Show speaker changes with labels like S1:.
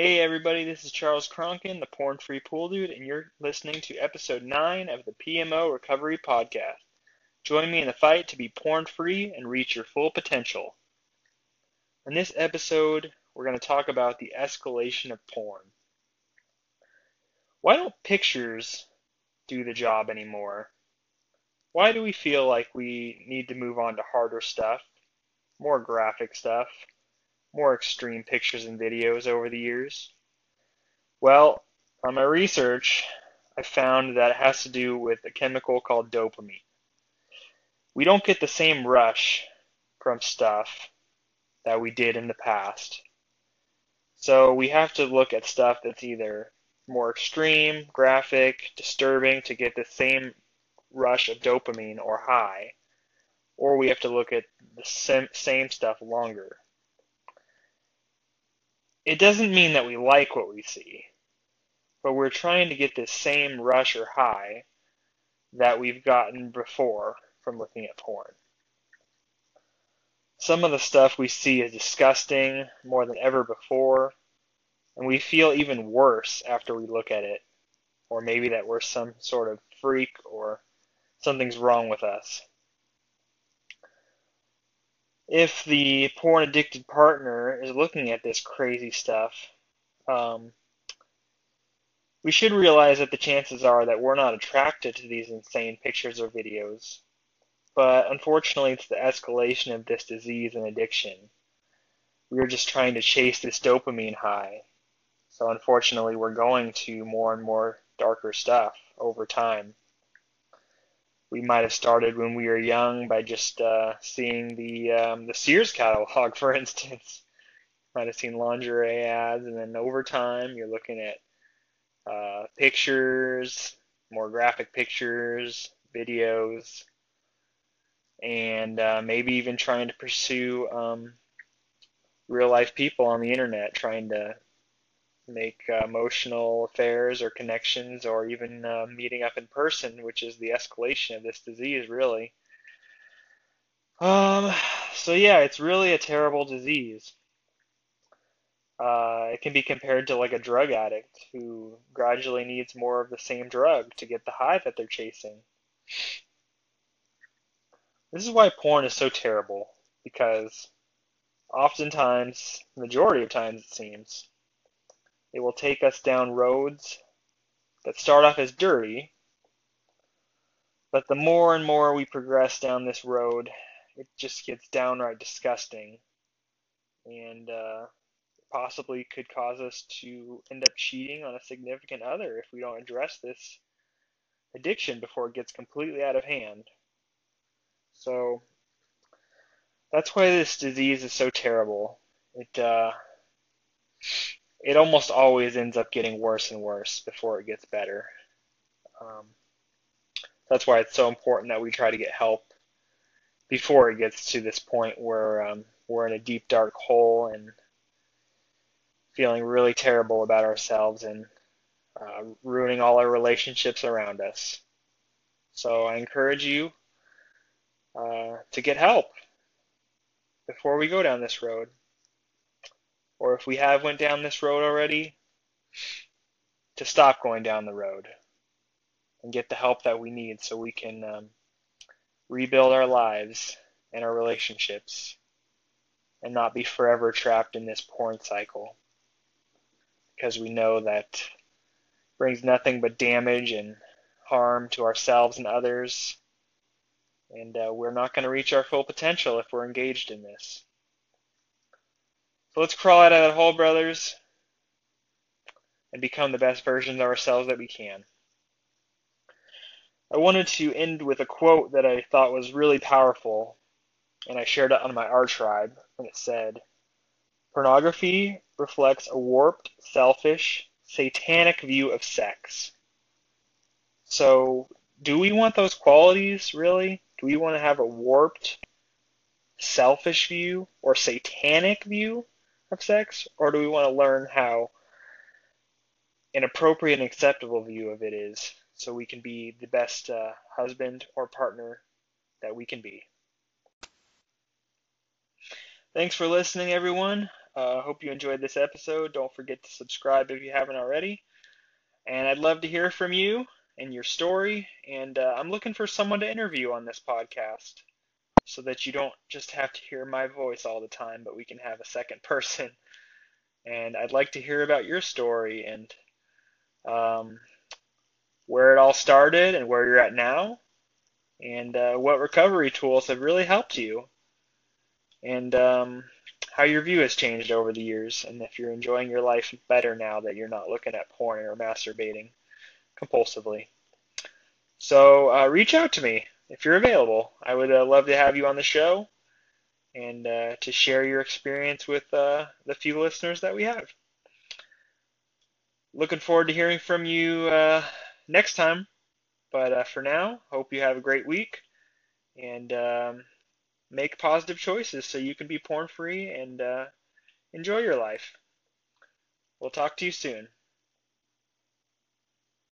S1: Hey everybody, this is Charles Cronkin, the Porn Free Pool Dude, and you're listening to episode 9 of the PMO Recovery Podcast. Join me in the fight to be porn free and reach your full potential. In this episode, we're going to talk about the escalation of porn. Why don't pictures do the job anymore? Why do we feel like we need to move on to harder stuff, more graphic stuff? More extreme pictures and videos over the years? Well, on my research, I found that it has to do with a chemical called dopamine. We don't get the same rush from stuff that we did in the past. So we have to look at stuff that's either more extreme, graphic, disturbing to get the same rush of dopamine or high, or we have to look at the same, stuff longer it doesn't mean that we like what we see, but we're trying to get this same rush or high that we've gotten before from looking at porn. Some of the stuff we see is disgusting more than ever before, and we feel even worse after we look at it, or maybe that we're some sort of freak or something's wrong with us if the porn addicted partner is looking at this crazy stuff, um, we should realize that the chances are that we're not attracted to these insane pictures or videos. But unfortunately, it's the escalation of this disease and addiction. We're just trying to chase this dopamine high. So unfortunately, we're going to more and more darker stuff over time we might have started when we were young by just uh, seeing the um, the Sears catalog, for instance. Might have seen lingerie ads, and then over time, you're looking at uh, pictures, more graphic pictures, videos, and uh, maybe even trying to pursue um, real life people on the internet, trying to make uh, emotional affairs or connections or even uh, meeting up in person, which is the escalation of this disease, really. Um, so yeah, it's really a terrible disease. Uh, it can be compared to like a drug addict who gradually needs more of the same drug to get the high that they're chasing. This is why porn is so terrible, because oftentimes, majority of times it seems, it will take us down roads that start off as dirty, but the more and more we progress down this road, it just gets downright disgusting and uh, possibly could cause us to end up cheating on a significant other if we don't address this addiction before it gets completely out of hand. So that's why this disease is so terrible. It uh, it almost always ends up getting worse and worse before it gets better. Um, that's why it's so important that we try to get help before it gets to this point where um, we're in a deep dark hole and feeling really terrible about ourselves and uh, ruining all our relationships around us. So I encourage you uh, to get help before we go down this road or if we have went down this road already, to stop going down the road and get the help that we need so we can um, rebuild our lives and our relationships and not be forever trapped in this porn cycle. Because we know that brings nothing but damage and harm to ourselves and others. And uh, we're not going to reach our full potential if we're engaged in this so let's crawl out of that hole, brothers, and become the best versions of ourselves that we can. I wanted to end with a quote that I thought was really powerful, and I shared it on my rTribe, and it said, Pornography reflects a warped, selfish, satanic view of sex. So, do we want those qualities, really? Do we want to have a warped, selfish view or satanic view of sex, or do we want to learn how an appropriate and acceptable view of it is so we can be the best uh, husband or partner that we can be? Thanks for listening, everyone. Uh, hope you enjoyed this episode. Don't forget to subscribe if you haven't already. And I'd love to hear from you and your story. And uh, I'm looking for someone to interview on this podcast so that you don't just have to hear my voice all the time, but we can have a second person. And I'd like to hear about your story and um, where it all started and where you're at now, and uh, what recovery tools have really helped you, and um, how your view has changed over the years, and if you're enjoying your life better now that you're not looking at porn or masturbating compulsively. So uh, reach out to me if you're available. I would uh, love to have you on the show and uh, to share your experience with uh, the few listeners that we have. Looking forward to hearing from you uh, next time. But uh, for now, hope you have a great week and um, make positive choices so you can be porn free and uh, enjoy your life. We'll talk to you soon.